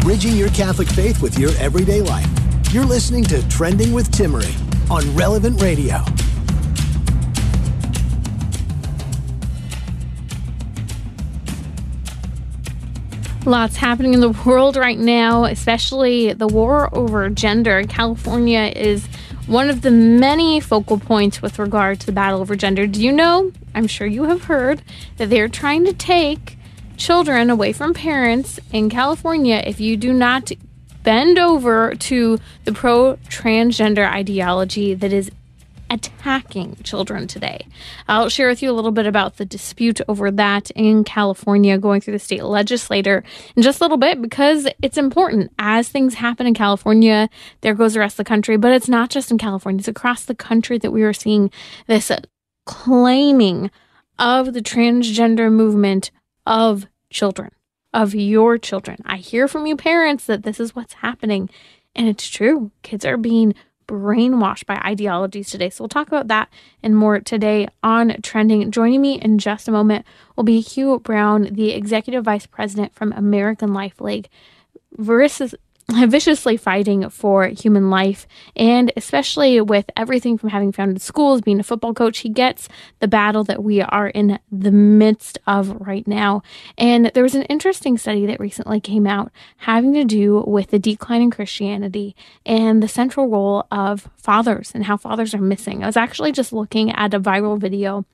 Bridging your Catholic faith with your everyday life. You're listening to Trending with Timmerie on Relevant Radio. Lots happening in the world right now, especially the war over gender. California is one of the many focal points with regard to the battle over gender. Do you know? I'm sure you have heard that they're trying to take children away from parents in California if you do not bend over to the pro transgender ideology that is attacking children today. I'll share with you a little bit about the dispute over that in California going through the state legislature in just a little bit because it's important. As things happen in California, there goes the rest of the country, but it's not just in California, it's across the country that we are seeing this claiming of the transgender movement of children, of your children. I hear from you parents that this is what's happening, and it's true. Kids are being brainwashed by ideologies today. So we'll talk about that and more today on Trending. Joining me in just a moment will be Hugh Brown, the Executive Vice President from American Life League. Versus viciously fighting for human life. And especially with everything from having founded schools, being a football coach, he gets the battle that we are in the midst of right now. And there was an interesting study that recently came out having to do with the decline in Christianity and the central role of fathers and how fathers are missing. I was actually just looking at a viral video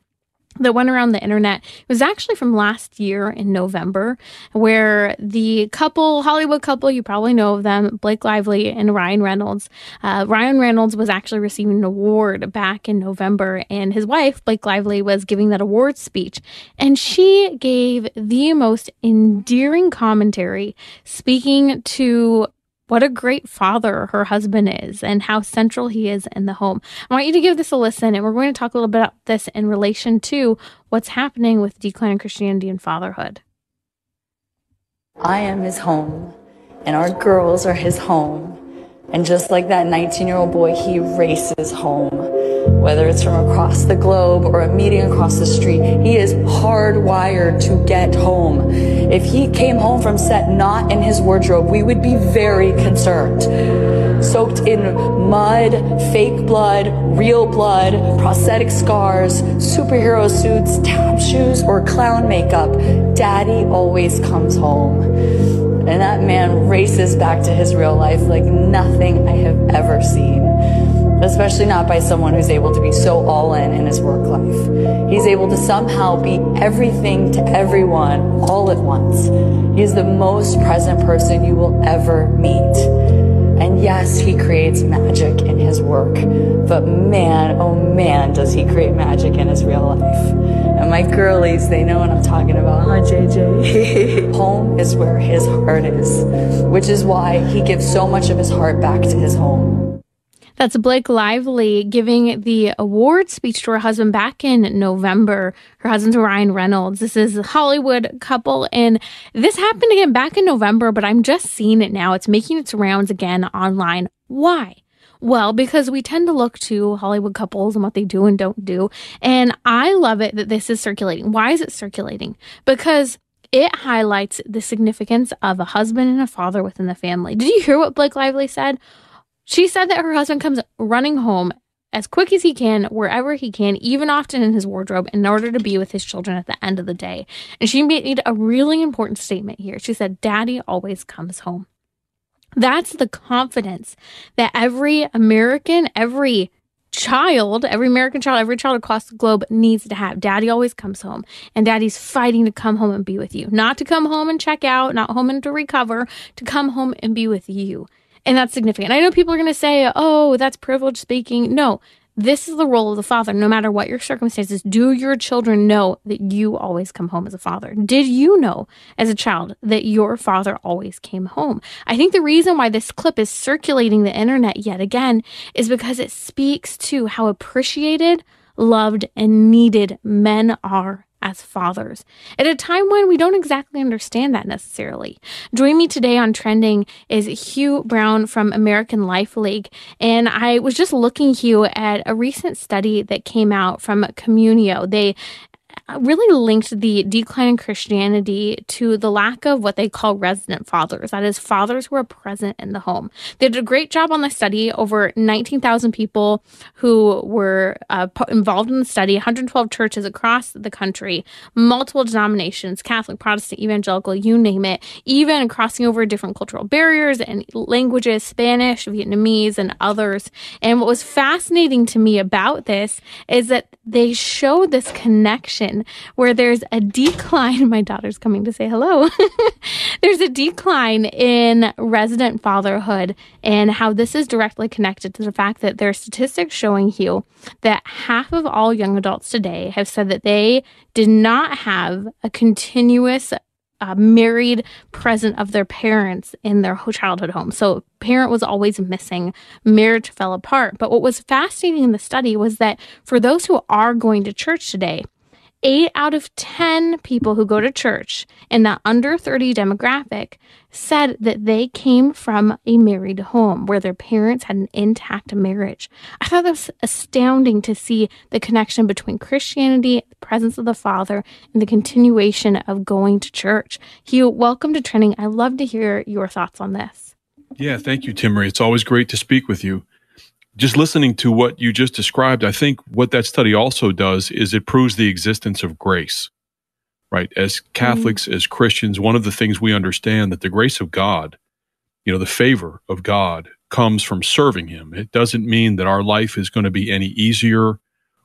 that went around the internet. It was actually from last year in November, where the couple, Hollywood couple, you probably know of them, Blake Lively and Ryan Reynolds. Uh, Ryan Reynolds was actually receiving an award back in November, and his wife, Blake Lively, was giving that award speech. And she gave the most endearing commentary, speaking to what a great father her husband is and how central he is in the home. I want you to give this a listen, and we're going to talk a little bit about this in relation to what's happening with decline in Christianity and fatherhood. I am his home, and our girls are his home. And just like that 19 year old boy, he races home. Whether it's from across the globe or a meeting across the street, he is hardwired to get home. If he came home from set not in his wardrobe, we would be very concerned. Soaked in mud, fake blood, real blood, prosthetic scars, superhero suits, tap shoes, or clown makeup, daddy always comes home. And that man races back to his real life like nothing I have ever seen. Especially not by someone who's able to be so all in in his work life. He's able to somehow be everything to everyone all at once. He is the most present person you will ever meet. And yes, he creates magic in his work, but man, oh man, does he create magic in his real life. And my girlies, they know what I'm talking about, huh, JJ? home is where his heart is, which is why he gives so much of his heart back to his home. That's Blake Lively giving the award speech to her husband back in November. Her husband's Ryan Reynolds. This is a Hollywood couple, and this happened again back in November, but I'm just seeing it now. It's making its rounds again online. Why? Well, because we tend to look to Hollywood couples and what they do and don't do. And I love it that this is circulating. Why is it circulating? Because it highlights the significance of a husband and a father within the family. Did you hear what Blake Lively said? She said that her husband comes running home as quick as he can, wherever he can, even often in his wardrobe, in order to be with his children at the end of the day. And she made a really important statement here. She said, Daddy always comes home. That's the confidence that every American, every child, every American child, every child across the globe needs to have. Daddy always comes home, and daddy's fighting to come home and be with you. Not to come home and check out, not home and to recover, to come home and be with you. And that's significant. I know people are going to say, oh, that's privilege speaking. No, This is the role of the father. No matter what your circumstances, do your children know that you always come home as a father? Did you know as a child that your father always came home? I think the reason why this clip is circulating the internet yet again is because it speaks to how appreciated, loved, and needed men are as fathers at a time when we don't exactly understand that necessarily. Joining me today on Trending is Hugh Brown from American Life League. And I was just looking, Hugh, at a recent study that came out from Communio. They really linked the decline in Christianity to the lack of what they call resident fathers. That is, fathers who are present in the home. They did a great job on the study. Over 19,000 people who were uh, involved in the study, 112 churches across the country, multiple denominations Catholic, Protestant, Evangelical, you name it, even crossing over different cultural barriers and languages Spanish, Vietnamese, and others. And what was fascinating to me about this is that they showed this connection where there's a decline. My daughter's coming to say hello. there's a decline in resident fatherhood and how this is directly connected to the fact that there are statistics showing you that half of all young adults today have said that they did not have a continuous uh, married present of their parents in their childhood home. So, parent was always missing, marriage fell apart. But what was fascinating in the study was that for those who are going to church today, eight out of 10 people who go to church in that under 30 demographic said that they came from a married home where their parents had an intact marriage. I thought that was astounding to see the connection between Christianity, the presence of the Father, and the continuation of going to church. Hugh, welcome to Trending. I love to hear your thoughts on this. Yeah, thank you, Timmerie. It's always great to speak with you just listening to what you just described, I think what that study also does is it proves the existence of grace, right? As Catholics, mm-hmm. as Christians, one of the things we understand that the grace of God, you know, the favor of God comes from serving Him. It doesn't mean that our life is going to be any easier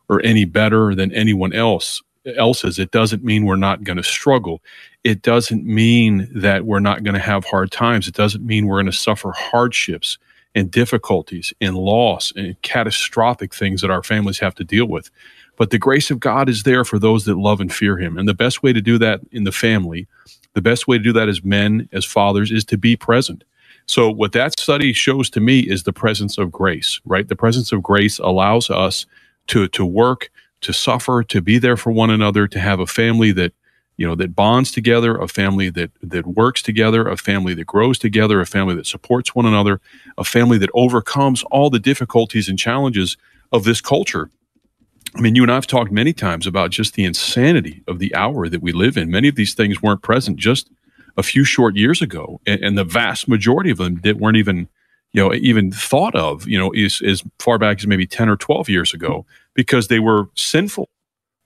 or any better than anyone else else's. It doesn't mean we're not going to struggle. It doesn't mean that we're not going to have hard times. It doesn't mean we're going to suffer hardships and difficulties and loss and catastrophic things that our families have to deal with. But the grace of God is there for those that love and fear Him. And the best way to do that in the family, the best way to do that as men, as fathers, is to be present. So, what that study shows to me is the presence of grace, right? The presence of grace allows us to, to work, to suffer, to be there for one another, to have a family that you know that bonds together a family that that works together a family that grows together a family that supports one another a family that overcomes all the difficulties and challenges of this culture. I mean you and i've talked many times about just the insanity of the hour that we live in. Many of these things weren't present just a few short years ago and, and the vast majority of them that weren't even you know even thought of you know is as far back as maybe 10 or 12 years ago because they were sinful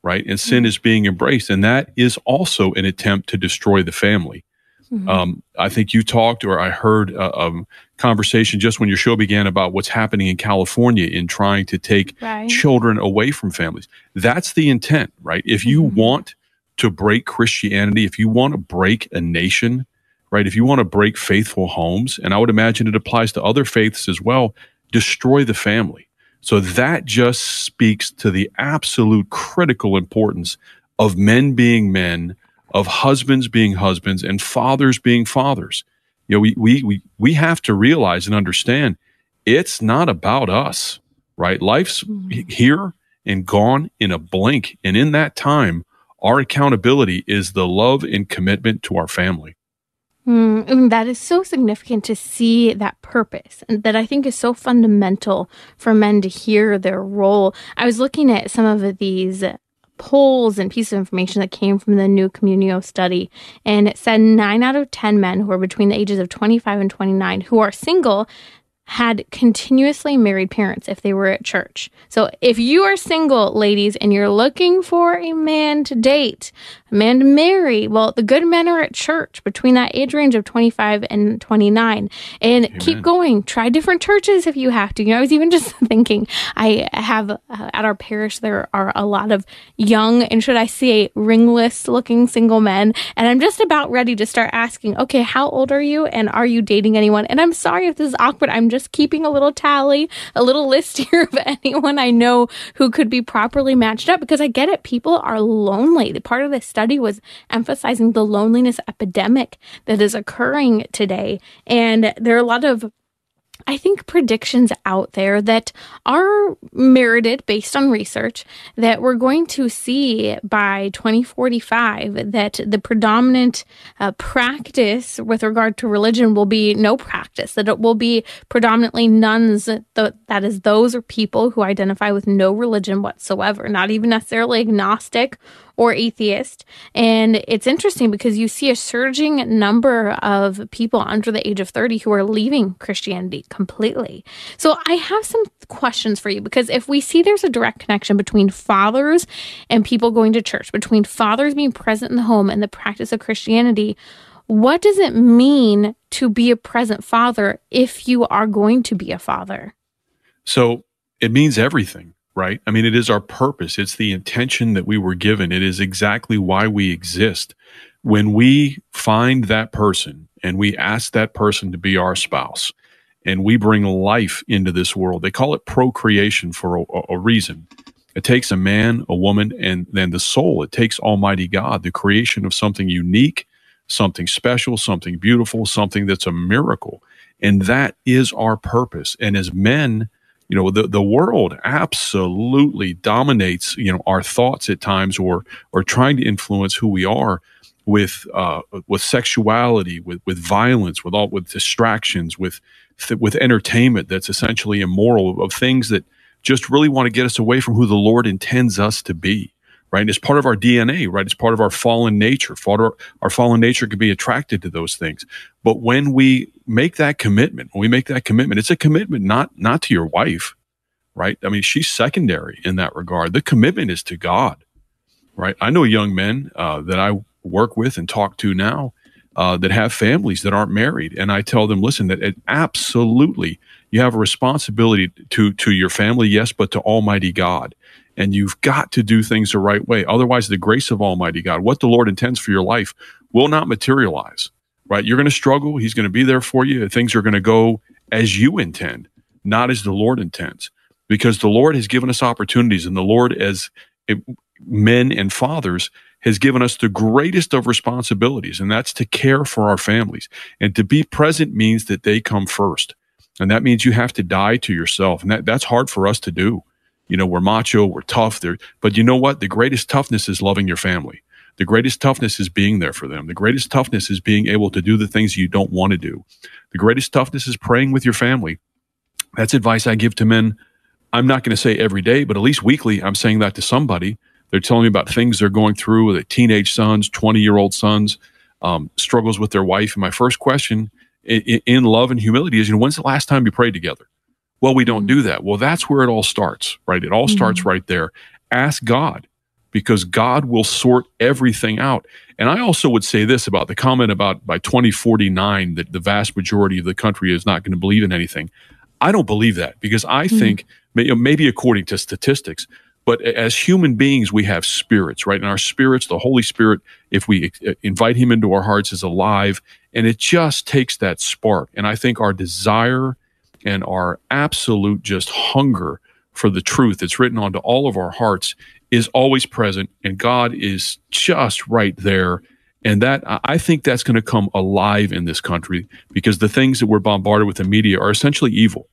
right? And sin mm-hmm. is being embraced. And that is also an attempt to destroy the family. Mm-hmm. Um, I think you talked, or I heard a, a, conversation just when your show began about what's happening in California in trying to take right. children away from families. That's the intent, right? If you mm-hmm. want to break Christianity, if you want to break a nation, right? If you want to break faithful homes, and I would imagine it applies to other faiths as well, destroy the family. So that just speaks to the absolute critical importance of men being men, of husbands being husbands, and fathers being fathers. You know, we, we, we, we have to realize and understand it's not about us, right? Life's mm-hmm. here and gone in a blink. And in that time, our accountability is the love and commitment to our family. Mm, that is so significant to see that purpose, and that I think is so fundamental for men to hear their role. I was looking at some of these polls and pieces of information that came from the new Communio study, and it said nine out of 10 men who are between the ages of 25 and 29 who are single had continuously married parents if they were at church. So if you are single, ladies, and you're looking for a man to date, a man to marry, well, the good men are at church between that age range of 25 and 29. And Amen. keep going. Try different churches if you have to. You know, I was even just thinking, I have uh, at our parish, there are a lot of young and should I say ringless looking single men. And I'm just about ready to start asking, okay, how old are you? And are you dating anyone? And I'm sorry if this is awkward. I'm just keeping a little tally, a little list here of anyone I know who could be properly matched up because I get it. People are lonely. The part of this study was emphasizing the loneliness epidemic that is occurring today. And there are a lot of I think predictions out there that are merited based on research that we're going to see by 2045 that the predominant uh, practice with regard to religion will be no practice, that it will be predominantly nones, that is, those are people who identify with no religion whatsoever, not even necessarily agnostic or atheist. And it's interesting because you see a surging number of people under the age of 30 who are leaving Christianity completely. So I have some questions for you because if we see there's a direct connection between fathers and people going to church, between fathers being present in the home and the practice of Christianity, what does it mean to be a present father if you are going to be a father? So it means everything right? I mean, it is our purpose. It's the intention that we were given. It is exactly why we exist. When we find that person and we ask that person to be our spouse and we bring life into this world, they call it procreation for a, a reason. It takes a man, a woman, and then the soul. It takes Almighty God, the creation of something unique, something special, something beautiful, something that's a miracle. And that is our purpose. And as men, you know the, the world absolutely dominates you know our thoughts at times or or trying to influence who we are with uh, with sexuality with with violence with all with distractions with with entertainment that's essentially immoral of things that just really want to get us away from who the Lord intends us to be right? It's part of our DNA, right? It's part of our fallen nature. Our fallen nature can be attracted to those things. But when we make that commitment, when we make that commitment, it's a commitment not not to your wife, right? I mean, she's secondary in that regard. The commitment is to God, right? I know young men uh, that I work with and talk to now uh, that have families that aren't married, and I tell them, listen, that it absolutely you have a responsibility to to your family, yes, but to Almighty God and you've got to do things the right way. Otherwise, the grace of Almighty God, what the Lord intends for your life, will not materialize, right? You're going to struggle. He's going to be there for you. Things are going to go as you intend, not as the Lord intends, because the Lord has given us opportunities, and the Lord, as men and fathers, has given us the greatest of responsibilities, and that's to care for our families. And to be present means that they come first. And that means you have to die to yourself. And that, that's hard for us to do. You know, we're macho, we're tough. But you know what? The greatest toughness is loving your family. The greatest toughness is being there for them. The greatest toughness is being able to do the things you don't want to do. The greatest toughness is praying with your family. That's advice I give to men. I'm not going to say every day, but at least weekly, I'm saying that to somebody. They're telling me about things they're going through with their teenage sons, 20 year old sons, um, struggles with their wife. And my first question in, in love and humility is, you know, when's the last time you prayed together? Well, we don't do that. Well, that's where it all starts, right? It all mm-hmm. starts right there. Ask God because God will sort everything out. And I also would say this about the comment about by 2049 that the vast majority of the country is not going to believe in anything. I don't believe that because I mm-hmm. think maybe according to statistics, but as human beings, we have spirits, right? And our spirits, the Holy Spirit, if we uh, invite Him into our hearts, is alive. And it just takes that spark. And I think our desire and our absolute just hunger for the truth that's written onto all of our hearts is always present and God is just right there. And that I think that's going to come alive in this country because the things that we're bombarded with the media are essentially evil,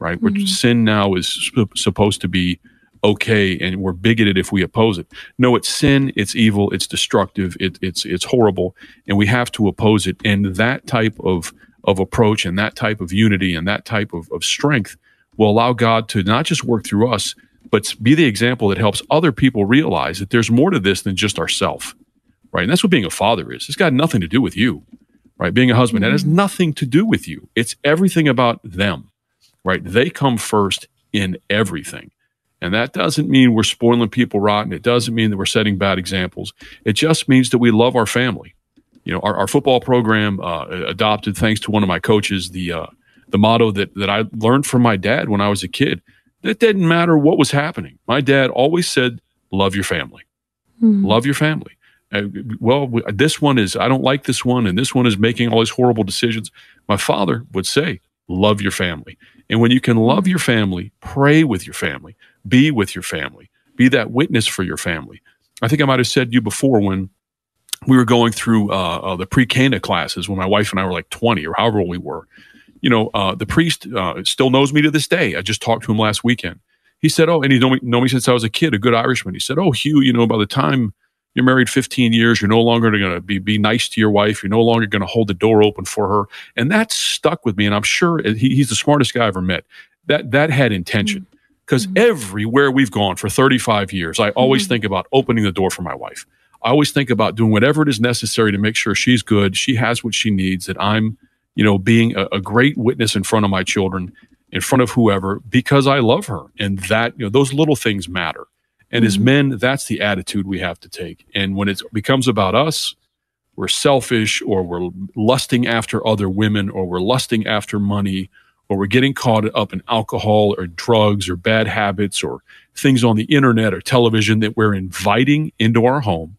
right? Mm-hmm. Where sin now is sp- supposed to be okay and we're bigoted if we oppose it. No, it's sin, it's evil, it's destructive, it, it's it's horrible, and we have to oppose it. And that type of of approach and that type of unity and that type of, of strength will allow God to not just work through us, but be the example that helps other people realize that there's more to this than just ourself, right? And that's what being a father is. It's got nothing to do with you, right? Being a husband, mm-hmm. that has nothing to do with you. It's everything about them, right? They come first in everything. And that doesn't mean we're spoiling people rotten. It doesn't mean that we're setting bad examples. It just means that we love our family you know, our, our football program uh, adopted, thanks to one of my coaches, the uh, the motto that that I learned from my dad when I was a kid. It didn't matter what was happening. My dad always said, "Love your family, mm-hmm. love your family." Uh, well, this one is I don't like this one, and this one is making all these horrible decisions. My father would say, love your family. And when you can love your family, pray with your family, be with your family, be that witness for your family. I think I might have said to you before when we were going through uh, uh, the pre-Cana classes when my wife and I were like 20 or however old we were. You know, uh, the priest uh, still knows me to this day. I just talked to him last weekend. He said, "Oh, and he's known me, known me since I was a kid, a good Irishman." He said, "Oh, Hugh, you know, by the time you're married 15 years, you're no longer going to be be nice to your wife. You're no longer going to hold the door open for her." And that stuck with me, and I'm sure he, he's the smartest guy I ever met. That that had intention because mm-hmm. everywhere we've gone for 35 years, I always mm-hmm. think about opening the door for my wife. I always think about doing whatever it is necessary to make sure she's good, she has what she needs, that I'm, you know, being a, a great witness in front of my children, in front of whoever, because I love her. And that, you know, those little things matter. And mm-hmm. as men, that's the attitude we have to take. And when it becomes about us, we're selfish or we're lusting after other women or we're lusting after money or we're getting caught up in alcohol or drugs or bad habits or things on the internet or television that we're inviting into our home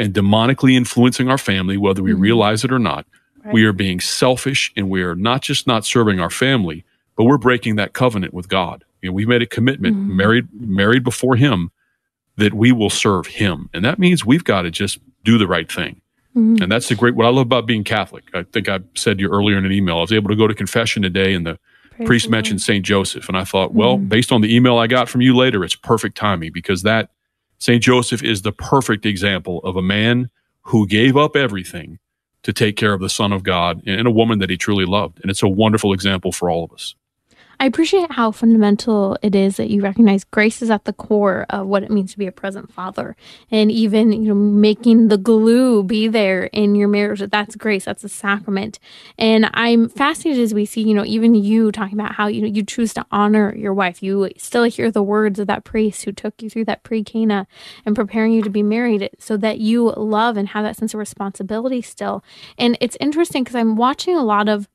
and demonically influencing our family, whether we mm-hmm. realize it or not. Right. We are being selfish and we are not just not serving our family, but we're breaking that covenant with God. You know, we made a commitment, mm-hmm. married, married before Him, that we will serve Him, and that means we've got to just do the right thing. Mm-hmm. And that's the great. What I love about being Catholic, I think I said to you earlier in an email. I was able to go to confession today, and the Praise priest mentioned Saint Joseph, and I thought, well, mm-hmm. based on the email I got from you later, it's perfect timing because that St. Joseph is the perfect example of a man who gave up everything to take care of the Son of God and a woman that he truly loved. And it's a wonderful example for all of us. I appreciate how fundamental it is that you recognize grace is at the core of what it means to be a present father. And even, you know, making the glue be there in your marriage. That that's grace, that's a sacrament. And I'm fascinated as we see, you know, even you talking about how, you know, you choose to honor your wife. You still hear the words of that priest who took you through that pre Cana and preparing you to be married so that you love and have that sense of responsibility still. And it's interesting because I'm watching a lot of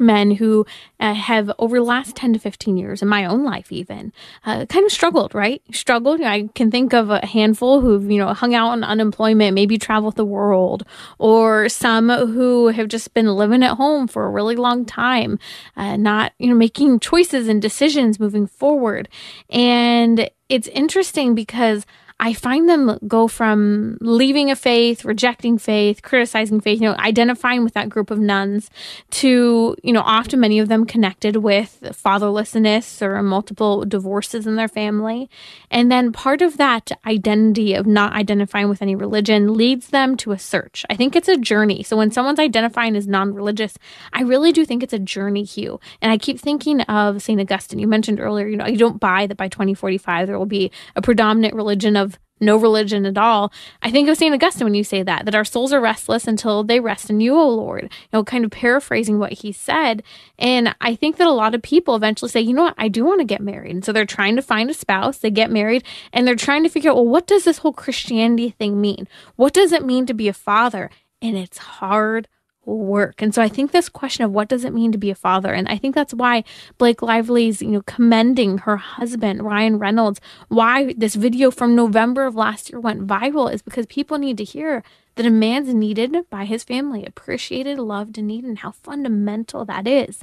men who uh, have over the last 10 to 15 years in my own life even uh, kind of struggled right? Struggled. I can think of a handful who've you know hung out on unemployment maybe traveled the world or some who have just been living at home for a really long time uh, not you know making choices and decisions moving forward. And it's interesting because I find them go from leaving a faith, rejecting faith, criticizing faith, you know, identifying with that group of nones to, you know, often many of them connected with fatherlessness or multiple divorces in their family. And then part of that identity of not identifying with any religion leads them to a search. I think it's a journey. So when someone's identifying as non religious, I really do think it's a journey, Hugh. And I keep thinking of St. Augustine. You mentioned earlier, you know, you don't buy that by 2045 there will be a predominant religion of no religion at all. I think of St. Augustine when you say that, that our souls are restless until they rest in you, O Lord. You know, kind of paraphrasing what he said. And I think that a lot of people eventually say, you know what, I do want to get married. And so they're trying to find a spouse, they get married, and they're trying to figure out, well, what does this whole Christianity thing mean? What does it mean to be a father? And it's hard work. And so I think this question of what does it mean to be a father, and I think that's why Blake Lively's, you know, commending her husband, Ryan Reynolds, why this video from November of last year went viral is because people need to hear that a man's needed by his family, appreciated, loved, and needed, and how fundamental that is.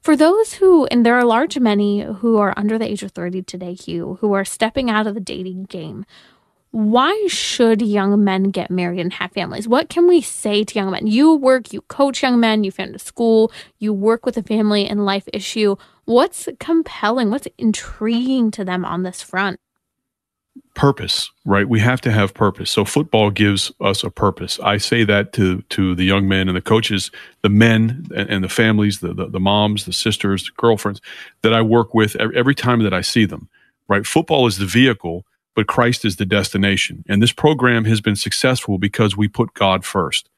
For those who, and there are large many who are under the age of 30 today, Hugh, who are stepping out of the dating game, why should young men get married and have families? What can we say to young men? You work, you coach young men, you found a school, you work with a family and life issue. What's compelling? What's intriguing to them on this front? Purpose, right? We have to have purpose. So football gives us a purpose. I say that to to the young men and the coaches, the men and, the families, the, the the moms, the sisters, the girlfriends that I work with every time that I see them. Right? Football is the vehicle but Christ is the destination. And this program has been successful because we put God first.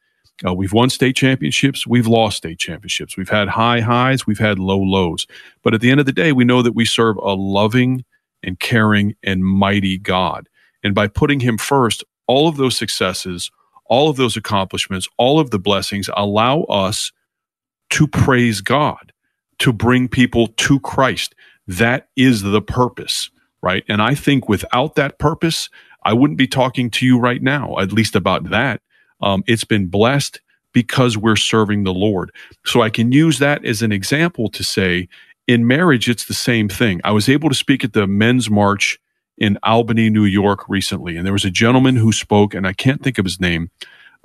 Uh, we've won state championships. We've lost state championships. We've had high highs. We've had low lows. But at the end of the day, we know that we serve a loving and caring and mighty God. And by putting Him first, all of those successes, all of those accomplishments, all of the blessings allow us to praise God, to bring people to Christ. That is the purpose right? And I think without that purpose, I wouldn't be talking to you right now, at least about that. Um, it's been blessed because we're serving the Lord. So I can use that as an example to say in marriage, it's the same thing. I was able to speak at the men's march in Albany, New York recently, and there was a gentleman who spoke, and I can't think of his name,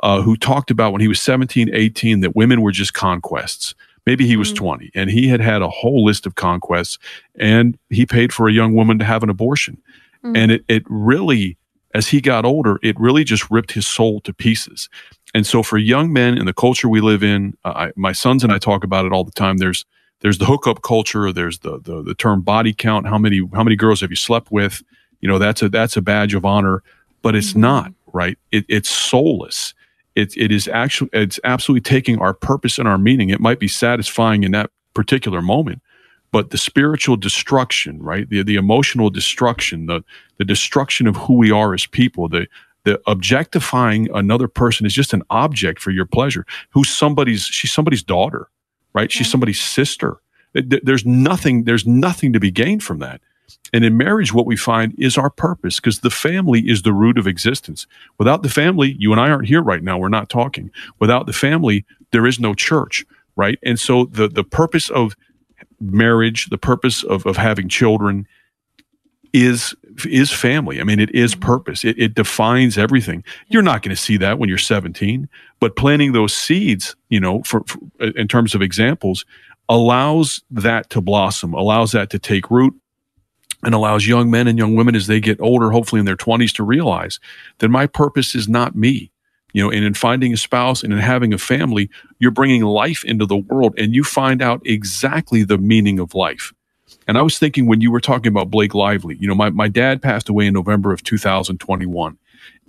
uh, who talked about when he was 17, 18, that women were just conquests. Maybe he was mm-hmm. 20 and he had had a whole list of conquests and he paid for a young woman to have an abortion. Mm-hmm. And it, it really, as he got older, it really just ripped his soul to pieces. And so for young men in the culture we live in, uh, I, my sons and I talk about it all the time. There's, there's the hookup culture. There's the, the, the term body count. How many, how many girls have you slept with? You know, that's a, that's a badge of honor, but it's mm-hmm. not right. It, it's soulless. It, it is actually, it's absolutely taking our purpose and our meaning. It might be satisfying in that particular moment, but the spiritual destruction, right? The, the emotional destruction, the, the destruction of who we are as people, the, the objectifying another person is just an object for your pleasure. Who's somebody's, she's somebody's daughter, right? She's somebody's sister. There's nothing, there's nothing to be gained from that. And in marriage, what we find is our purpose because the family is the root of existence. Without the family, you and I aren't here right now. We're not talking. Without the family, there is no church, right? And so the, the purpose of marriage, the purpose of, of having children is is family. I mean, it is mm-hmm. purpose. It, it defines everything. You're not going to see that when you're 17, but planting those seeds, you know, for, for in terms of examples, allows that to blossom, allows that to take root, and allows young men and young women as they get older, hopefully in their 20s, to realize that my purpose is not me. You know, and in finding a spouse and in having a family, you're bringing life into the world and you find out exactly the meaning of life. And I was thinking when you were talking about Blake Lively, you know, my, my dad passed away in November of 2021.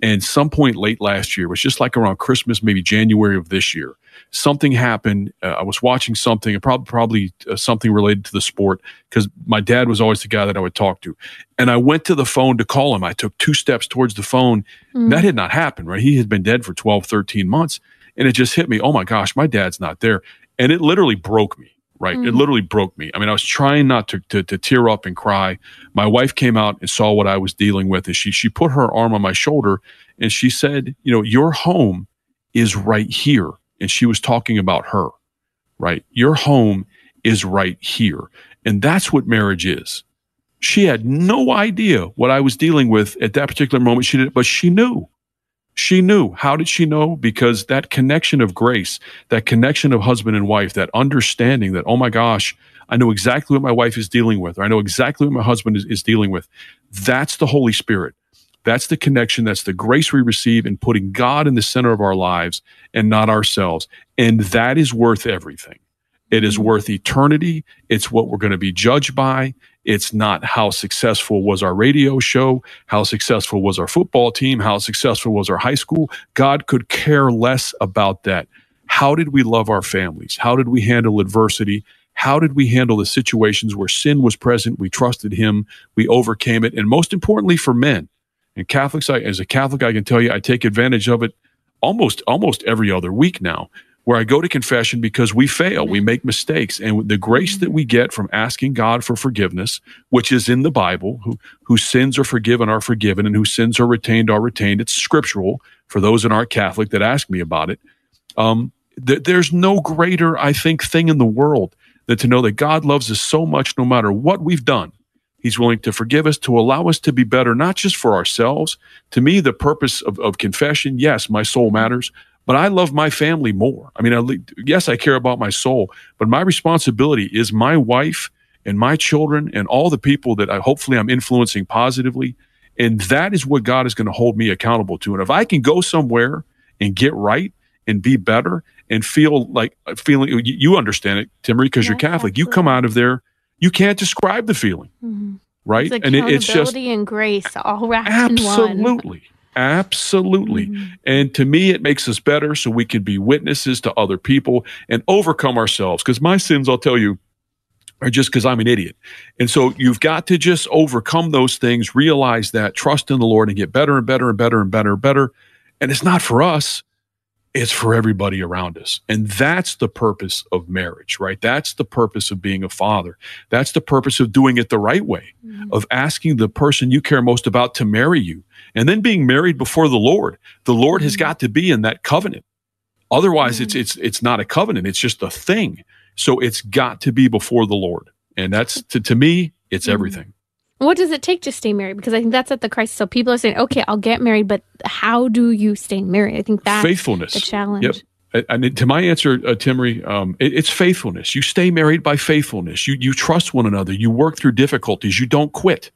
And some point late last year, it was just like around Christmas, maybe January of this year, something happened. Uh, I was watching something, probably probably uh, something related to the sport, because my dad was always the guy that I would talk to. And I went to the phone to call him. I took two steps towards the phone. Mm. That had not happened, right? He had been dead for 12, 13 months. And it just hit me. Oh my gosh, my dad's not there. And it literally broke me right? Mm. It literally broke me. I mean, I was trying not to, to, to tear up and cry. My wife came out and saw what I was dealing with, and she she put her arm on my shoulder and she said, "You know, your home is right here." And she was talking about her, right? Your home is right here, and that's what marriage is. She had no idea what I was dealing with at that particular moment. She did, but she knew. She knew. How did she know? Because that connection of grace, that connection of husband and wife, that understanding that, oh my gosh, I know exactly what my wife is dealing with, or I know exactly what my husband is, is dealing with. That's the Holy Spirit. That's the connection. That's the grace we receive in putting God in the center of our lives and not ourselves. And that is worth everything. It is worth eternity. It's what we're going to be judged by. It's not how successful was our radio show, how successful was our football team, how successful was our high school. God could care less about that. How did we love our families? How did we handle adversity? How did we handle the situations where sin was present? We trusted Him, we overcame it. And most importantly, for men, and Catholics, I, as a Catholic, I can tell you, I take advantage of it almost almost every other week now where I go to confession because we fail, we make mistakes, and the grace that we get from asking God for forgiveness, which is in the Bible, who, whose sins are forgiven are forgiven, and whose sins are retained are retained. It's scriptural for those that aren't Catholic that ask me about it. Um, th- there's no greater, I think, thing in the world than to know that God loves us so much, no matter what we've done. He's willing to forgive us, to allow us to be better, not just for ourselves. To me, the purpose of, of confession, yes, my soul matters, but I love my family more. I mean, I, yes, I care about my soul, but my responsibility is my wife and my children and all the people that I hopefully I'm influencing positively. And that is what God is going to hold me accountable to. And if I can go somewhere and get right and be better and feel like feeling, you understand it, Timmerie, because you're Catholic. Absolutely. You come out of there, you can't describe the feeling, mm-hmm. right? It's and it, it's just and grace all wrapped absolutely. in one. Absolutely. Mm-hmm. And to me, it makes us better so we can be witnesses to other people and overcome ourselves. Because my sins, I'll tell you, are just because I'm an idiot. And so you've got to just overcome those things, realize that, trust in the Lord, and get better and better and better and better and better. And it's not for us, it's for everybody around us. And that's the purpose of marriage, right? That's the purpose of being a father. That's the purpose of doing it the right way, mm-hmm. of asking the person you care most about to marry you and then being married before the Lord. The Lord has mm-hmm. got to be in that covenant. Otherwise, mm-hmm. it's it's it's not a covenant. It's just a thing. So it's got to be before the Lord, and that's to to me, it's mm-hmm. everything. What does it take to stay married? Because I think that's at the crisis. So people are saying, "Okay, I'll get married," but how do you stay married? I think that's faithfulness, the challenge. Yep. And to my answer, uh, Timmerie, um, it, it's faithfulness. You stay married by faithfulness. You you trust one another. You work through difficulties. You don't quit,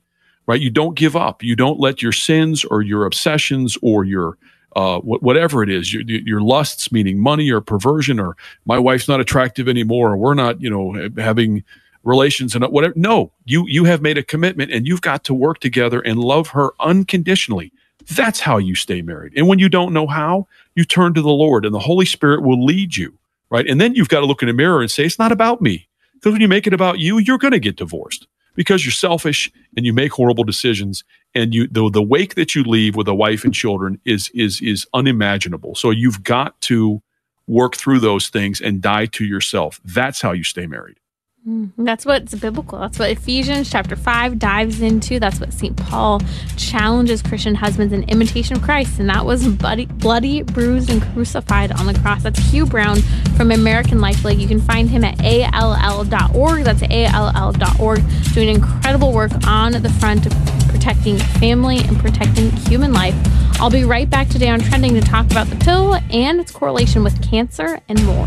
right? You don't give up. You don't let your sins or your obsessions or your uh, whatever it is, your, your lusts, meaning money or perversion, or my wife's not attractive anymore, or we're not, you know, having relations and whatever. No, you you have made a commitment, and you've got to work together and love her unconditionally. That's how you stay married. And when you don't know how, you turn to the Lord, and the Holy Spirit will lead you, right? And then you've got to look in the mirror and say, "It's not about me," because when you make it about you, you're going to get divorced because you're selfish and you make horrible decisions and you the, the wake that you leave with a wife and children is is is unimaginable so you've got to work through those things and die to yourself that's how you stay married Mm-hmm. that's what's biblical. That's what Ephesians chapter 5 dives into. That's what St. Paul challenges Christian husbands in imitation of Christ. And that was bloody, bloody, bruised, and crucified on the cross. That's Hugh Brown from American Life League. You can find him at all.org. That's all.org. Doing incredible work on the front of protecting family and protecting human life. I'll be right back today on Trending to talk about the pill and its correlation with cancer and more.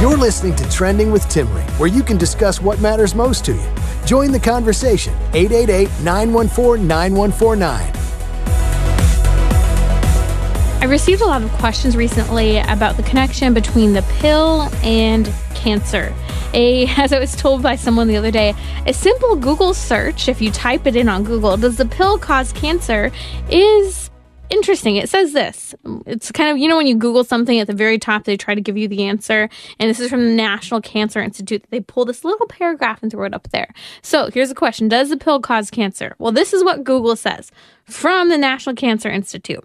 You're listening to Trending with Timmerie, where you can discuss what matters most to you. Join the conversation 888 914 9149. I received a lot of questions recently about the connection between the pill and cancer. A, as I was told by someone the other day, a simple Google search, if you type it in on Google, does the pill cause cancer, is interesting. It says this. It's kind of, you know, when you Google something at the very top, they try to give you the answer. And this is from the National Cancer Institute. They pull this little paragraph and throw it up there. So here's a question Does the pill cause cancer? Well, this is what Google says from the National Cancer Institute.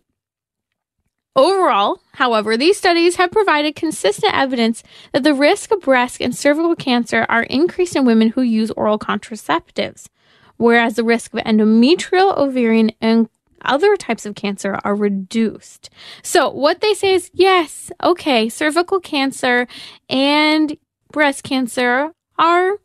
Overall, however, these studies have provided consistent evidence that the risk of breast and cervical cancer are increased in women who use oral contraceptives, whereas the risk of endometrial, ovarian, and other types of cancer are reduced. So, what they say is yes, okay, cervical cancer and breast cancer are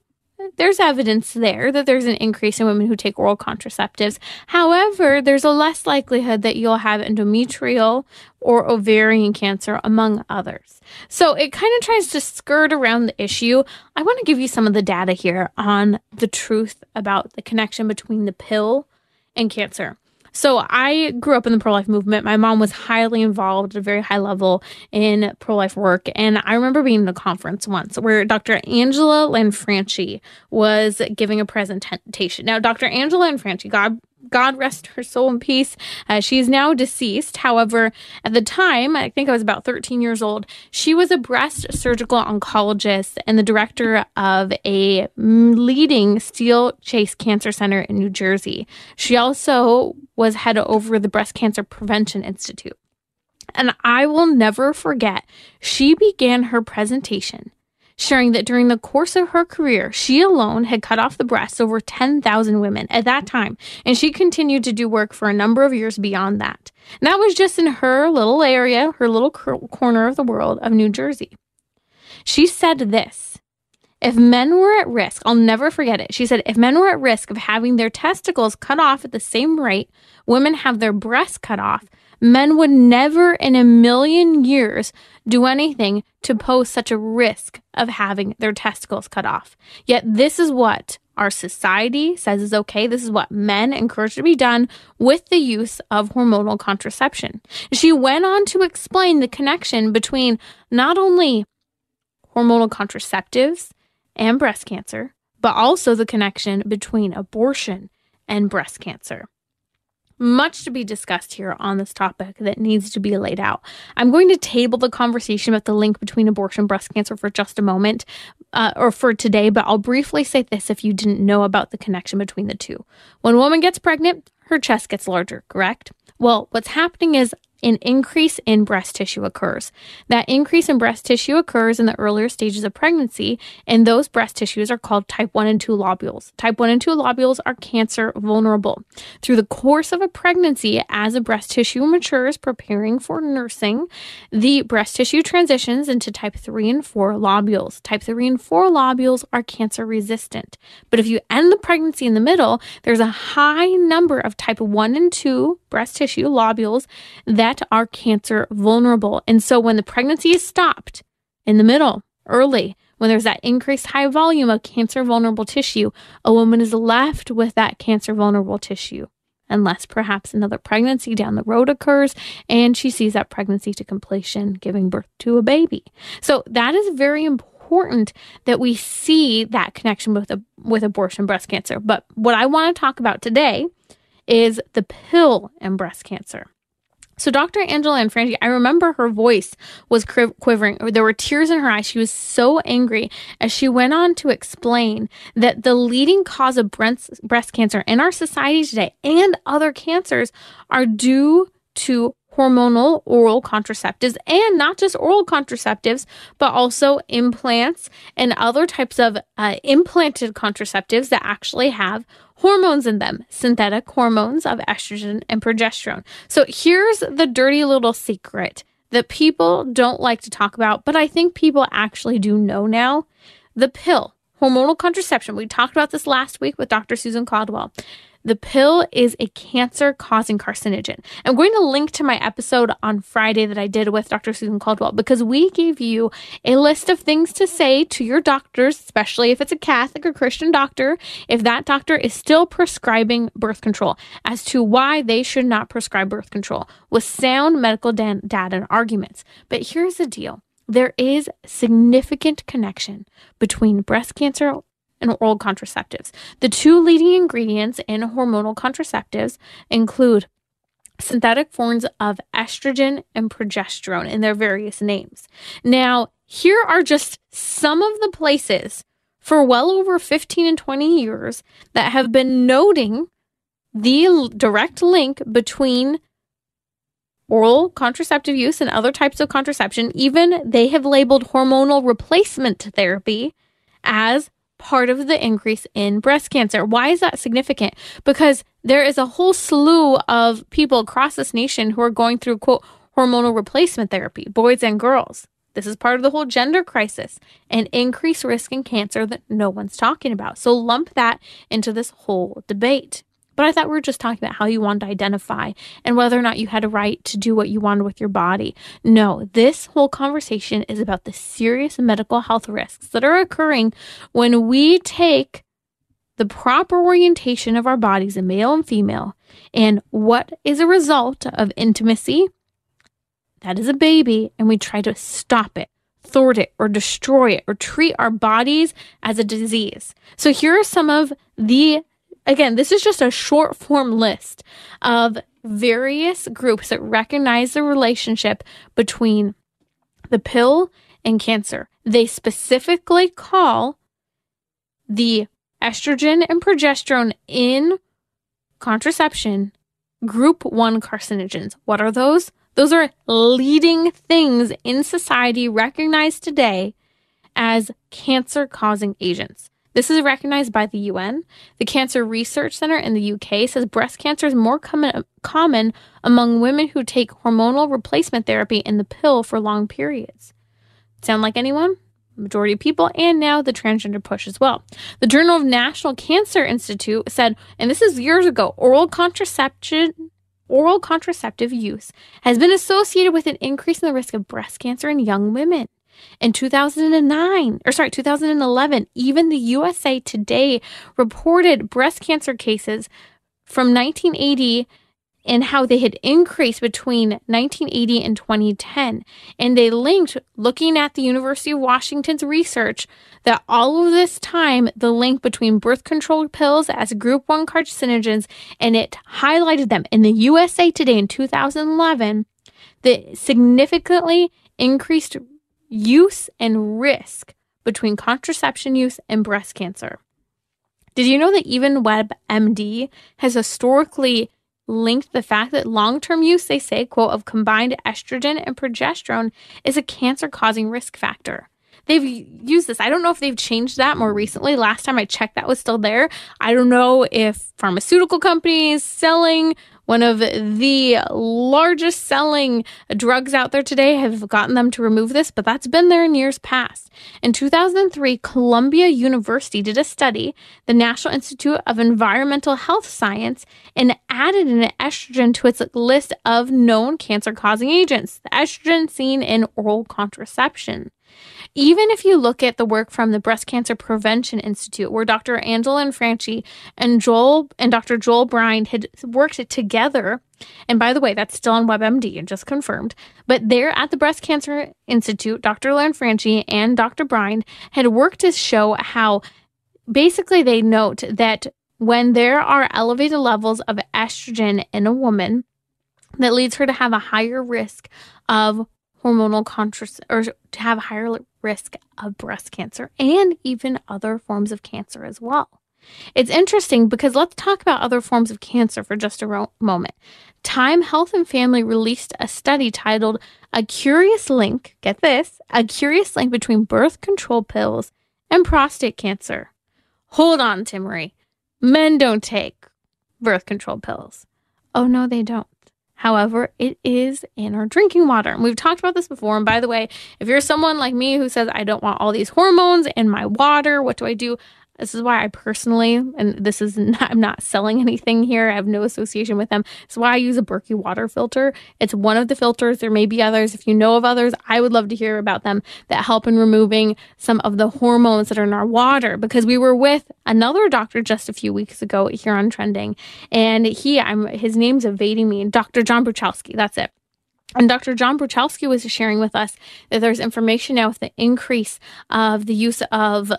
there's evidence there that there's an increase in women who take oral contraceptives. However, there's a less likelihood that you'll have endometrial or ovarian cancer, among others. So it kind of tries to skirt around the issue. I want to give you some of the data here on the truth about the connection between the pill and cancer. So I grew up in the pro life movement. My mom was highly involved at a very high level in pro life work. And I remember being in a conference once where Dr. Angela Lanfranchi was giving a presentation. Now, Dr. Angela Lanfranchi, God God rest her soul in peace. Uh, she is now deceased. However, at the time, I think I was about 13 years old, she was a breast surgical oncologist and the director of a leading Steeplechase Cancer Center in New Jersey. She also was head over the Breast Cancer Prevention Institute. And I will never forget, she began her presentation sharing that during the course of her career, she alone had cut off the breasts over 10,000 women at that time, and she continued to do work for a number of years beyond that. And that was just in her little area, her little corner of the world of New Jersey. She said this if men were at risk, I'll never forget it. She said, if men were at risk of having their testicles cut off at the same rate women have their breasts cut off, Men would never in a million years do anything to pose such a risk of having their testicles cut off. Yet, this is what our society says is okay. This is what men encourage to be done with the use of hormonal contraception. She went on to explain the connection between not only hormonal contraceptives and breast cancer, but also the connection between abortion and breast cancer much to be discussed here on this topic that needs to be laid out. I'm going to table the conversation about the link between abortion and breast cancer for just a moment, uh, or for today, but I'll briefly say this if you didn't know about the connection between the two. When a woman gets pregnant, her chest gets larger, correct? Well, what's happening is an increase in breast tissue occurs. That increase in breast tissue occurs in the earlier stages of pregnancy, and those breast tissues are called type 1 and 2 lobules. Type 1 and 2 lobules are cancer vulnerable. Through the course of a pregnancy, as a breast tissue matures, preparing for nursing, the breast tissue transitions into type 3 and 4 lobules. Type 3 and 4 lobules are cancer resistant. But if you end the pregnancy in the middle, there's a high number of type 1 and 2 breast tissue lobules that are cancer vulnerable. And so when the pregnancy is stopped in the middle, early, when there's that increased high volume of cancer vulnerable tissue, a woman is left with that cancer vulnerable tissue. Unless perhaps another pregnancy down the road occurs and she sees that pregnancy to completion, giving birth to a baby. So that is very important that we see that connection with a, with abortion breast cancer. But what I want to talk about today is the pill and breast cancer. So Dr. Angela Lanfranchi, I remember her voice was quivering. There were tears in her eyes. She was so angry as she went on to explain that the leading cause of breast, breast cancer in our society today and other cancers are due to hormonal oral contraceptives and not just oral contraceptives, but also implants and other types of uh, implanted contraceptives that actually have hormones in them, synthetic hormones of estrogen and progesterone. So here's the dirty little secret that people don't like to talk about, but I think people actually do know now. The pill, hormonal contraception. We talked about this last week with Dr. Susan Caldwell. The pill is a cancer causing carcinogen. I'm going to link to my episode on Friday that I did with Dr. Susan Caldwell because we gave you a list of things to say to your doctors, especially if it's a Catholic or Christian doctor, if that doctor is still prescribing birth control, as to why they should not prescribe birth control with sound medical data and arguments. But here's the deal there is significant connection between breast cancer and oral contraceptives. The two leading ingredients in hormonal contraceptives include synthetic forms of estrogen and progesterone in their various names. Now, here are just some of the places for well over 15 and 20 years that have been noting the direct link between oral contraceptive use and other types of contraception. Even they have labeled hormonal replacement therapy as part of the increase in breast cancer. Why is that significant? Because there is a whole slew of people across this nation who are going through, quote, hormonal replacement therapy, boys and girls. This is part of the whole gender crisis and increased risk in cancer that no one's talking about. So lump that into this whole debate. But I thought we were just talking about how you wanted to identify and whether or not you had a right to do what you wanted with your body. No, this whole conversation is about the serious medical health risks that are occurring when we take the proper orientation of our bodies, a male and female, and what is a result of intimacy. That is a baby, and we try to stop it thwart it or destroy it or treat our bodies as a disease. So here are some of the Again, this is just a short form list of various groups that recognize the relationship between the pill and cancer. They specifically call the estrogen and progesterone in contraception group 1 carcinogens. What are those? Those are leading things in society recognized today as cancer causing agents. This is recognized by the UN. The Cancer Research Center in the UK says breast cancer is more common, common among women who take hormonal replacement therapy in the pill for long periods. Sound like anyone? Majority of people, and now the transgender push as well. The Journal of National Cancer Institute said, and this is years ago, oral contraception oral contraceptive use has been associated with an increase in the risk of breast cancer in young women. In 2009, or sorry, 2011, even the USA Today reported breast cancer cases from 1980 and how they had increased between 1980 and 2010. And they linked, looking at the University of Washington's research, that all of this time, the link between birth control pills as group 1 carcinogens, and it highlighted them in the USA Today in 2011, that significantly increased use and risk between contraception use and breast cancer. Did you know that even WebMD has historically linked the fact that long term use, they say, quote, of combined estrogen and progesterone is a cancer causing risk factor. They've used this. I don't know if they've changed that more recently. Last time I checked, that was still there. I don't know if pharmaceutical companies selling one of the largest selling drugs out there today have gotten them to remove this, but that's been there in years past. In 2003, Columbia University did a study, the National Institute of Environmental Health Science, and added an estrogen to its list of known cancer causing agents, the estrogen seen in oral contraception. Even if you look at the work from the Breast Cancer Prevention Institute, where Dr. Angela Lanfranchi and Joel and Dr. Joel Brind had worked together, and by the way, that's still on WebMD and just confirmed. But there at the Breast Cancer Institute, Dr. Lanfranchi and Dr. Brind had worked to show how basically they note that when there are elevated levels of estrogen in a woman, that leads her to have a higher risk of hormonal contraception or to have higher risk of breast cancer and even other forms of cancer as well. It's interesting because let's talk about other forms of cancer for just a ro- moment. Time Health and Family released a study titled A Curious Link, get this, a curious link between birth control pills and prostate cancer. Hold on, Timmerie. Men don't take birth control pills. Oh, no, they don't. However, it is in our drinking water. And we've talked about this before. And by the way, if you're someone like me who says, I don't want all these hormones in my water, what do I do? This is why I personally, and this is not, I'm not selling anything here. I have no association with them. It's why I use a Berkey water filter. It's one of the filters. There may be others. If you know of others, I would love to hear about them that help in removing some of the hormones that are in our water. Because we were with another doctor just a few weeks ago here on Trending, and he, I'm his name's evading me, Dr. John Bruchalski. That's it. And Dr. John Bruchalski was sharing with us that there's information now with the increase of the use of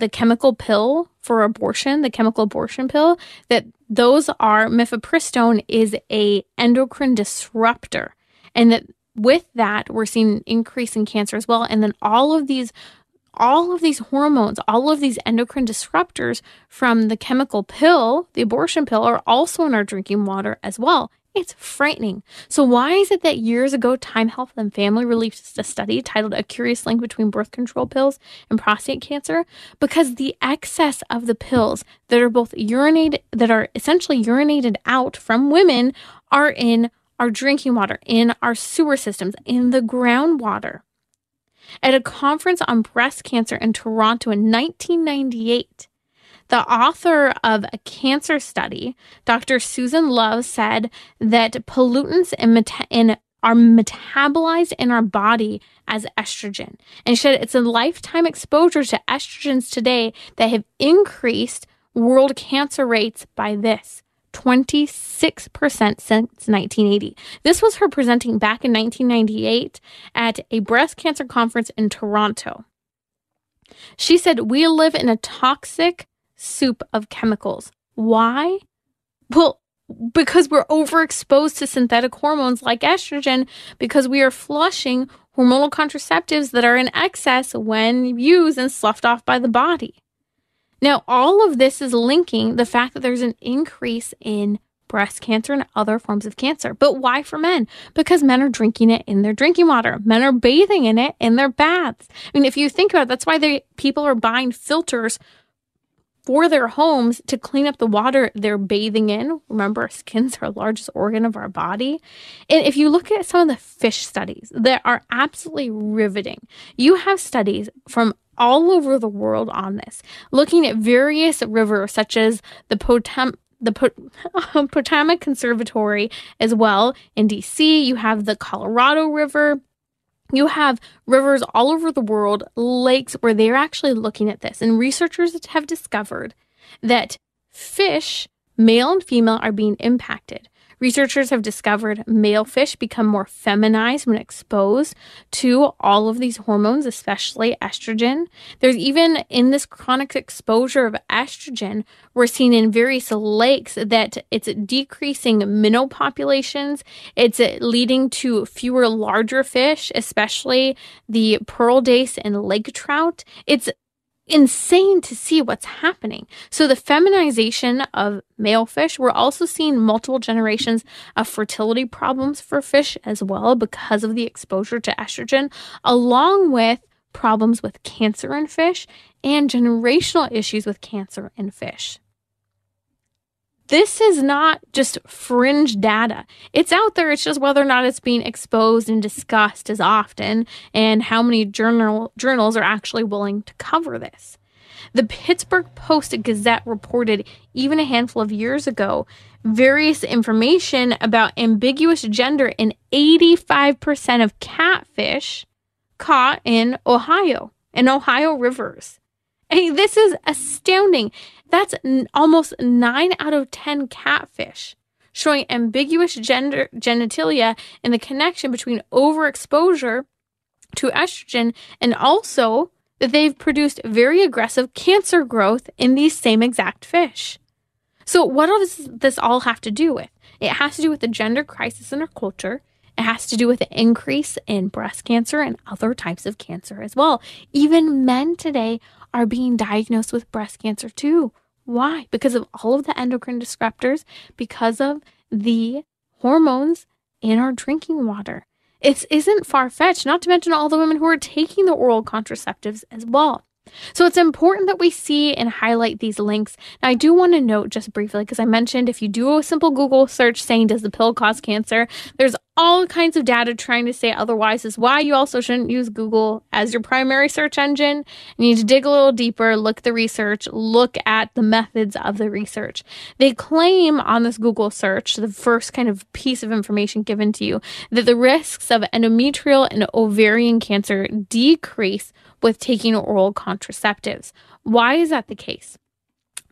the chemical pill for abortion, the chemical abortion pill, that those are mifepristone is a endocrine disruptor. And that with that, we're seeing an increase in cancer as well. And then all of these all of these hormones, all of these endocrine disruptors from the chemical pill, the abortion pill, are also in our drinking water as well. It's frightening. So, why is it that years ago, Time Health and Family released a study titled A Curious Link Between Birth Control Pills and Prostate Cancer? Because the excess of the pills that are both urinated, that are essentially urinated out from women, are in our drinking water, in our sewer systems, in the groundwater. At a conference on breast cancer in Toronto in 1998, the author of a cancer study, Dr. Susan Love, said that pollutants in, meta- in are metabolized in our body as estrogen. And she said it's a lifetime exposure to estrogens today that have increased world cancer rates by this 26% since 1980. This was her presenting back in 1998 at a breast cancer conference in Toronto. She said, We live in a toxic, soup of chemicals. Why? Well, because we're overexposed to synthetic hormones like estrogen, because we are flushing hormonal contraceptives that are in excess when used and sloughed off by the body. Now, all of this is linking the fact that there's an increase in breast cancer and other forms of cancer. But why for men? Because men are drinking it in their drinking water. Men are bathing in it in their baths. I mean, if you think about it, that's why they, people are buying filters for their homes to clean up the water they're bathing in. Remember, our skin's our largest organ of our body. And if you look at some of the fish studies that are absolutely riveting, you have studies from all over the world on this, looking at various rivers such as the Potam the Potomac Conservancy as well in DC. You have the Colorado River you have rivers all over the world, lakes where they're actually looking at this. And researchers have discovered that fish, male and female, are being impacted. Researchers have discovered male fish become more feminized when exposed to all of these hormones, especially estrogen. There's even in this chronic exposure of estrogen, we're seeing in various lakes that it's decreasing minnow populations. It's leading to fewer larger fish, especially the pearl dace and lake trout. It's insane to see what's happening. So, the feminization of male fish, we're also seeing multiple generations of fertility problems for fish as well because of the exposure to estrogen, along with problems with cancer in fish and generational issues with cancer in fish. This is not just fringe data. It's out there. It's just whether or not it's being exposed and discussed as often and how many journal, journals are actually willing to cover this. The Pittsburgh Post Gazette reported even a handful of years ago various information about ambiguous gender in 85% of catfish caught in Ohio, in Ohio rivers. Hey, this is astounding. That's n- almost 9 out of 10 catfish showing ambiguous gender genitalia and the connection between overexposure to estrogen and also that they've produced very aggressive cancer growth in these same exact fish. So, what does this all have to do with? It has to do with the gender crisis in our culture. It has to do with the increase in breast cancer and other types of cancer as well. Even men today are being diagnosed with breast cancer too. Why? Because of all of the endocrine disruptors, because of the hormones in our drinking water. It isn't far fetched, not to mention all the women who are taking the oral contraceptives as well. So it's important that we see and highlight these links. Now, I do want to note just briefly, because I mentioned if you do a simple Google search saying, Does the pill cause cancer? There's all kinds of data trying to say otherwise, is why you also shouldn't use Google as your primary search engine. You need to dig a little deeper, look at the research, look at the methods of the research. They claim on this Google search, the first kind of piece of information given to you, that the risks of endometrial and ovarian cancer decrease with taking oral contraceptives. Why is that the case?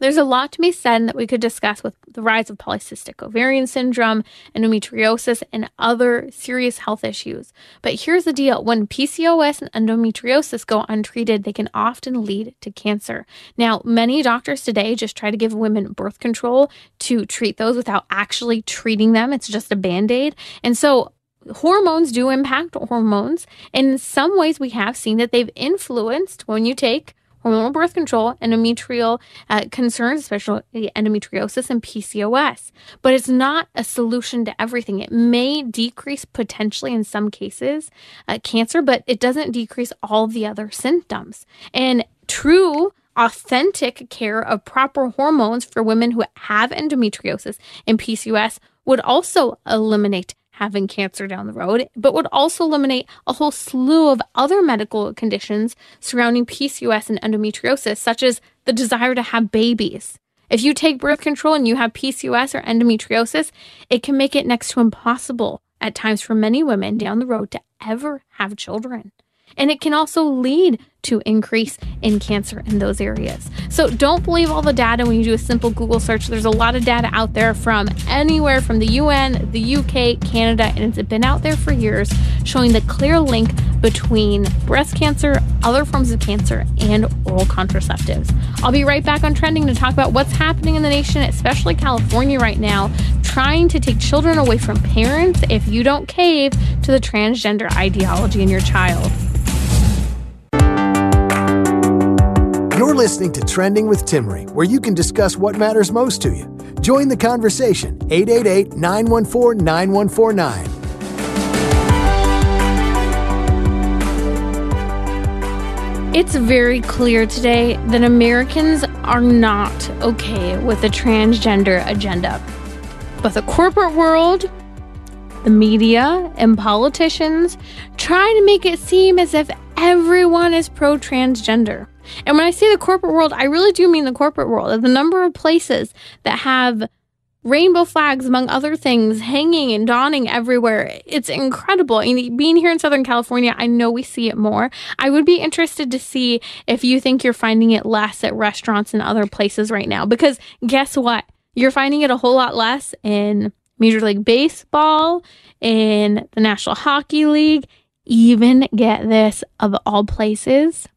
There's a lot to be said that we could discuss with the rise of polycystic ovarian syndrome, endometriosis, and other serious health issues. But here's the deal when PCOS and endometriosis go untreated, they can often lead to cancer. Now, many doctors today just try to give women birth control to treat those without actually treating them. It's just a band aid. And so, hormones do impact hormones. And in some ways, we have seen that they've influenced when you take hormonal birth control, endometrial uh, concerns, especially endometriosis and PCOS. But it's not a solution to everything. It may decrease potentially in some cases uh, cancer, but it doesn't decrease all the other symptoms. And true authentic care of proper hormones for women who have endometriosis and PCOS would also eliminate having cancer down the road, but would also eliminate a whole slew of other medical conditions surrounding PCOS and endometriosis, such as the desire to have babies. If you take birth control and you have PCOS or endometriosis, it can make it next to impossible at times for many women down the road to ever have children. And it can also lead to increase in cancer in those areas. So don't believe all the data when you do a simple Google search. There's a lot of data out there from anywhere from the UN, the UK, Canada, and it's been out there for years showing the clear link between breast cancer, other forms of cancer, and oral contraceptives. I'll be right back on trending to talk about what's happening in the nation, especially California right now, trying to take children away from parents if you don't cave to the transgender ideology in your child. You're listening to Trending with Timmerie, where you can discuss what matters most to you. Join the conversation 888 914 9149. It's very clear today that Americans are not okay with the transgender agenda. But the corporate world, the media, and politicians try to make it seem as if everyone is pro transgender. And when I say the corporate world, I really do mean the corporate world. The number of places that have rainbow flags, among other things, hanging and donning everywhere. It's incredible. And being here in Southern California, I know we see it more. I would be interested to see if you think you're finding it less at restaurants and other places right now. Because guess what? You're finding it a whole lot less in Major League Baseball, in the National Hockey League, even get this of all places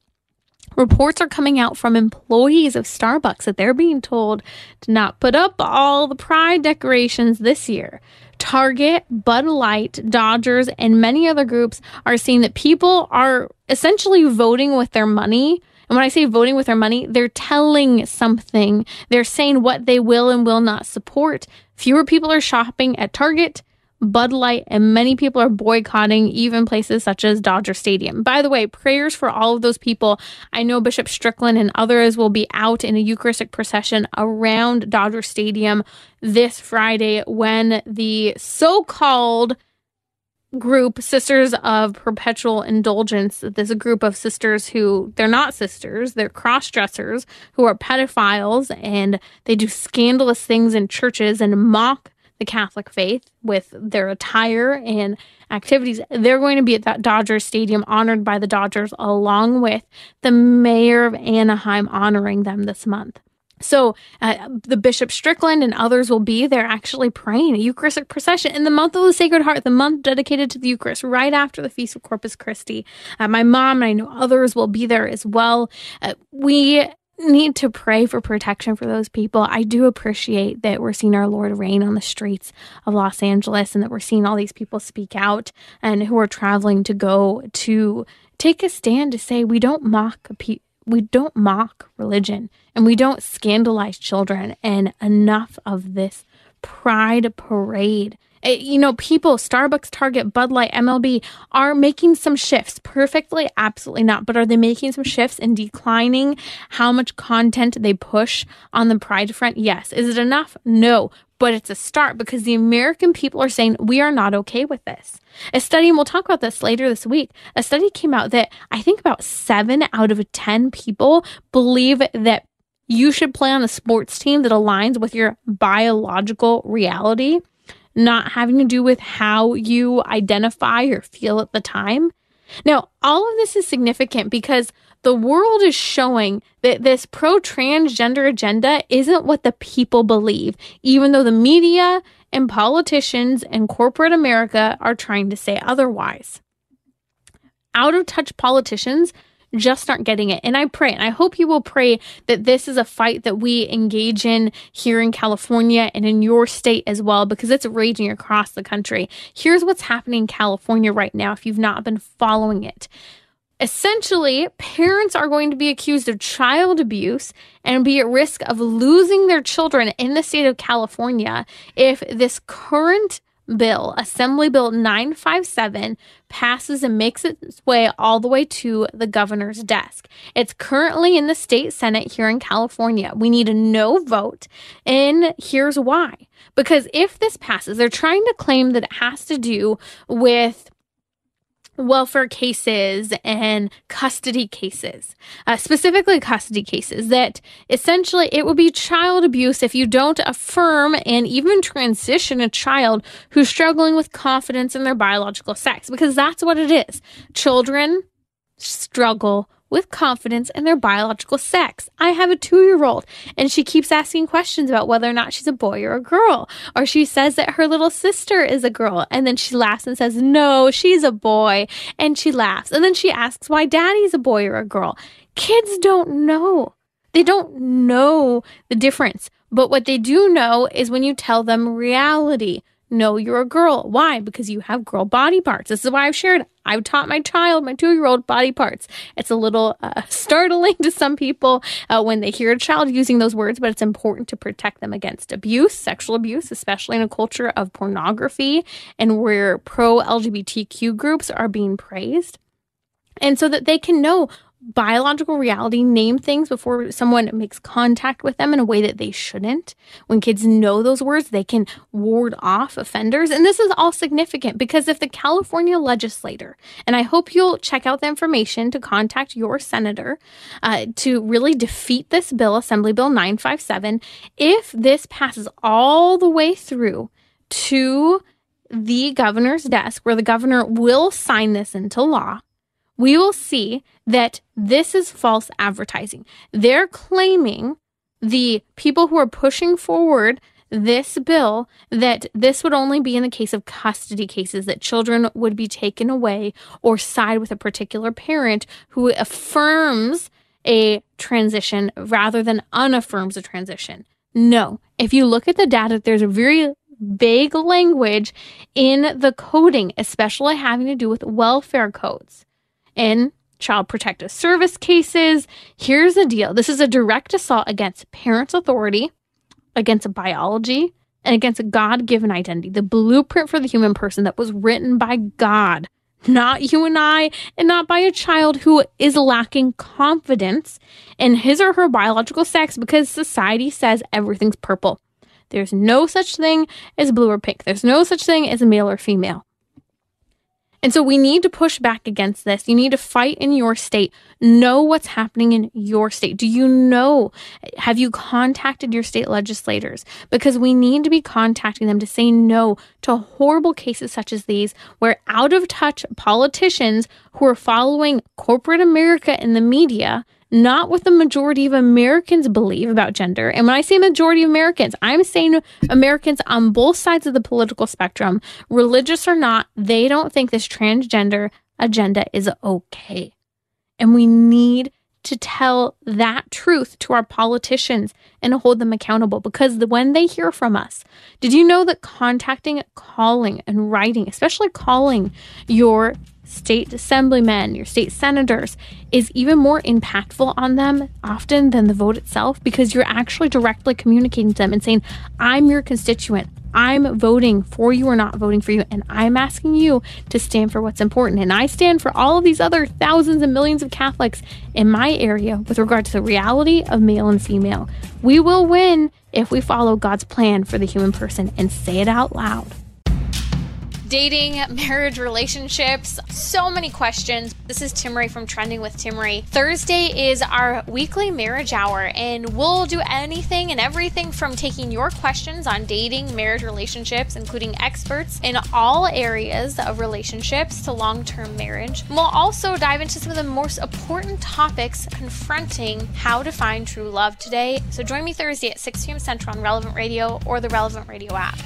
Reports are coming out from employees of Starbucks that they're being told to not put up all the pride decorations this year. Target, Bud Light, Dodgers, and many other groups are seeing that people are essentially voting with their money And when I say voting with their money, they're telling something. They're saying what they will and will not support. Fewer people are shopping at Target. Bud Light, and many people are boycotting even places such as Dodger Stadium. By the way, prayers for all of those people. I know Bishop Strickland and others will be out in a Eucharistic procession around Dodger Stadium this Friday when the so called group sisters of perpetual indulgence this group of sisters who they're not sisters they're cross-dressers who are pedophiles and they do scandalous things in churches and mock the catholic faith with their attire and activities they're going to be at that dodgers stadium honored by the dodgers along with the mayor of anaheim honoring them this month so uh, the Bishop Strickland and others will be there actually praying a Eucharistic procession in the month of the Sacred Heart, the month dedicated to the Eucharist, right after the Feast of Corpus Christi. Uh, my mom and I know others will be there as well. Uh, we need to pray for protection for those people. I do appreciate that we're seeing our Lord reign on the streets of Los Angeles and that we're seeing all these people speak out and who are traveling to go to take a stand to say we don't mock people we don't mock religion and we don't scandalize children and enough of this pride parade Eh, you know people starbucks target bud light mlb are making some shifts perfectly absolutely not but are they making some shifts in declining how much content they push on the pride front? Yes. Is it enough? No. But it's a start because the American people are saying we are not okay with this. A study, and we'll talk about this later this week, a study came out that I think about seven out of 10 people believe that you should play on a sports team that aligns with your biological reality, not having to do with how you identify or feel at the time. Now, all of this is significant because the world is showing that this pro transgender agenda isn't what the people believe, even though the media and politicians and corporate America are trying to say otherwise. Out of touch politicians just aren't getting it. And I pray, and I hope you will pray that this is a fight that we engage in here in California and in your state as well, because it's raging across the country. Here's what's happening in California right now if you've not been following it. Essentially, parents are going to be accused of child abuse and be at risk of losing their children in the state of California if this current bill, Assembly Bill 957, passes and makes its way all the way to the governor's desk. It's currently in the state Senate here in California. We need a no vote, and here's why. Because if this passes, they're trying to claim that it has to do with welfare cases and custody cases, uh, specifically custody cases, that essentially it will be child abuse if you don't affirm and even transition a child who's struggling with confidence in their biological sex, because that's what it is. Children struggle with confidence in their biological sex. I have a two year old and she keeps asking questions about whether or not she's a boy or a girl. Or she says that her little sister is a girl and then she laughs and says, no, she's a boy. And she laughs. And then she asks why daddy's a boy or a girl. Kids don't know. They don't know the difference. But what they do know is when you tell them reality. No, you're a girl. Why? Because you have girl body parts. This is why I've shared. I've taught my child, my two year old, body parts. It's a little uh, startling to some people uh, when they hear a child using those words, but it's important to protect them against abuse, sexual abuse, especially in a culture of pornography and where pro LGBTQ groups are being praised. And so that they can know biological reality, name things before someone makes contact with them in a way that they shouldn't. When kids know those words, they can ward off offenders. And this is all significant because if the California legislator, and I hope you'll check out the information to contact your senator uh, to really defeat this bill, Assembly Bill 957, if this passes all the way through to the governor's desk, where the governor will sign this into law we will see that this is false advertising. They're claiming the people who are pushing forward this bill that this would only be in the case of custody cases, that children would be taken away or side with a particular parent who affirms a transition rather than unaffirms a transition. No. If you look at the data, there's a very vague language in the coding, especially having to do with welfare codes in child protective service cases. Here's the deal this is a direct assault against parents' authority, against biology, and against a God given identity, the blueprint for the human person that was written by God, not you and I, and not by a child who is lacking confidence in his or her biological sex because society says everything's purple. There's no such thing as blue or pink. There's no such thing as male or female. And so we need to push back against this. You need to fight in your state. Know what's happening in your state. Do you know? Have you contacted your state legislators? Because we need to be contacting them to say no to horrible cases such as these, where out of touch politicians who are following corporate America in the media not what the majority of Americans believe about gender. And when I say majority of Americans, I'm saying Americans on both sides of the political spectrum, religious or not, they don't think this transgender agenda is okay. And we need to tell that truth to our politicians and hold them accountable because when they hear from us, did you know that contacting, calling, and writing, especially calling your state assemblymen, your state senators, is even more impactful on them often than the vote itself because you're actually directly communicating to them and saying, I'm your constituent. I'm voting for you or not voting for you, and I'm asking you to stand for what's important. And I stand for all of these other thousands and millions of Catholics in my area with regard to the reality of male and female. We will win if we follow God's plan for the human person and say it out loud dating, marriage, relationships, so many questions. This is Timmerie from Trending with Timmerie. Thursday is our weekly marriage hour, and we'll do anything and everything from taking your questions on dating, marriage, relationships, including experts in all areas of relationships to long term marriage. We'll also dive into some of the most important topics confronting how to find true love today. So join me Thursday at 6 p.m. Central on Relevant Radio or the Relevant Radio app.